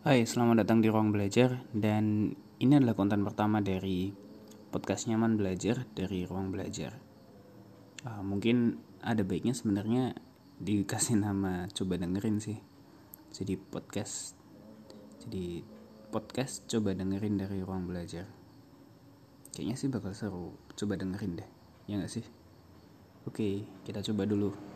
Hai, selamat datang di Ruang Belajar dan ini adalah konten pertama dari podcast nyaman belajar dari Ruang Belajar. Uh, mungkin ada baiknya sebenarnya dikasih nama coba dengerin sih. Jadi podcast, jadi podcast coba dengerin dari Ruang Belajar. Kayaknya sih bakal seru, coba dengerin deh, ya nggak sih? Oke, kita coba dulu.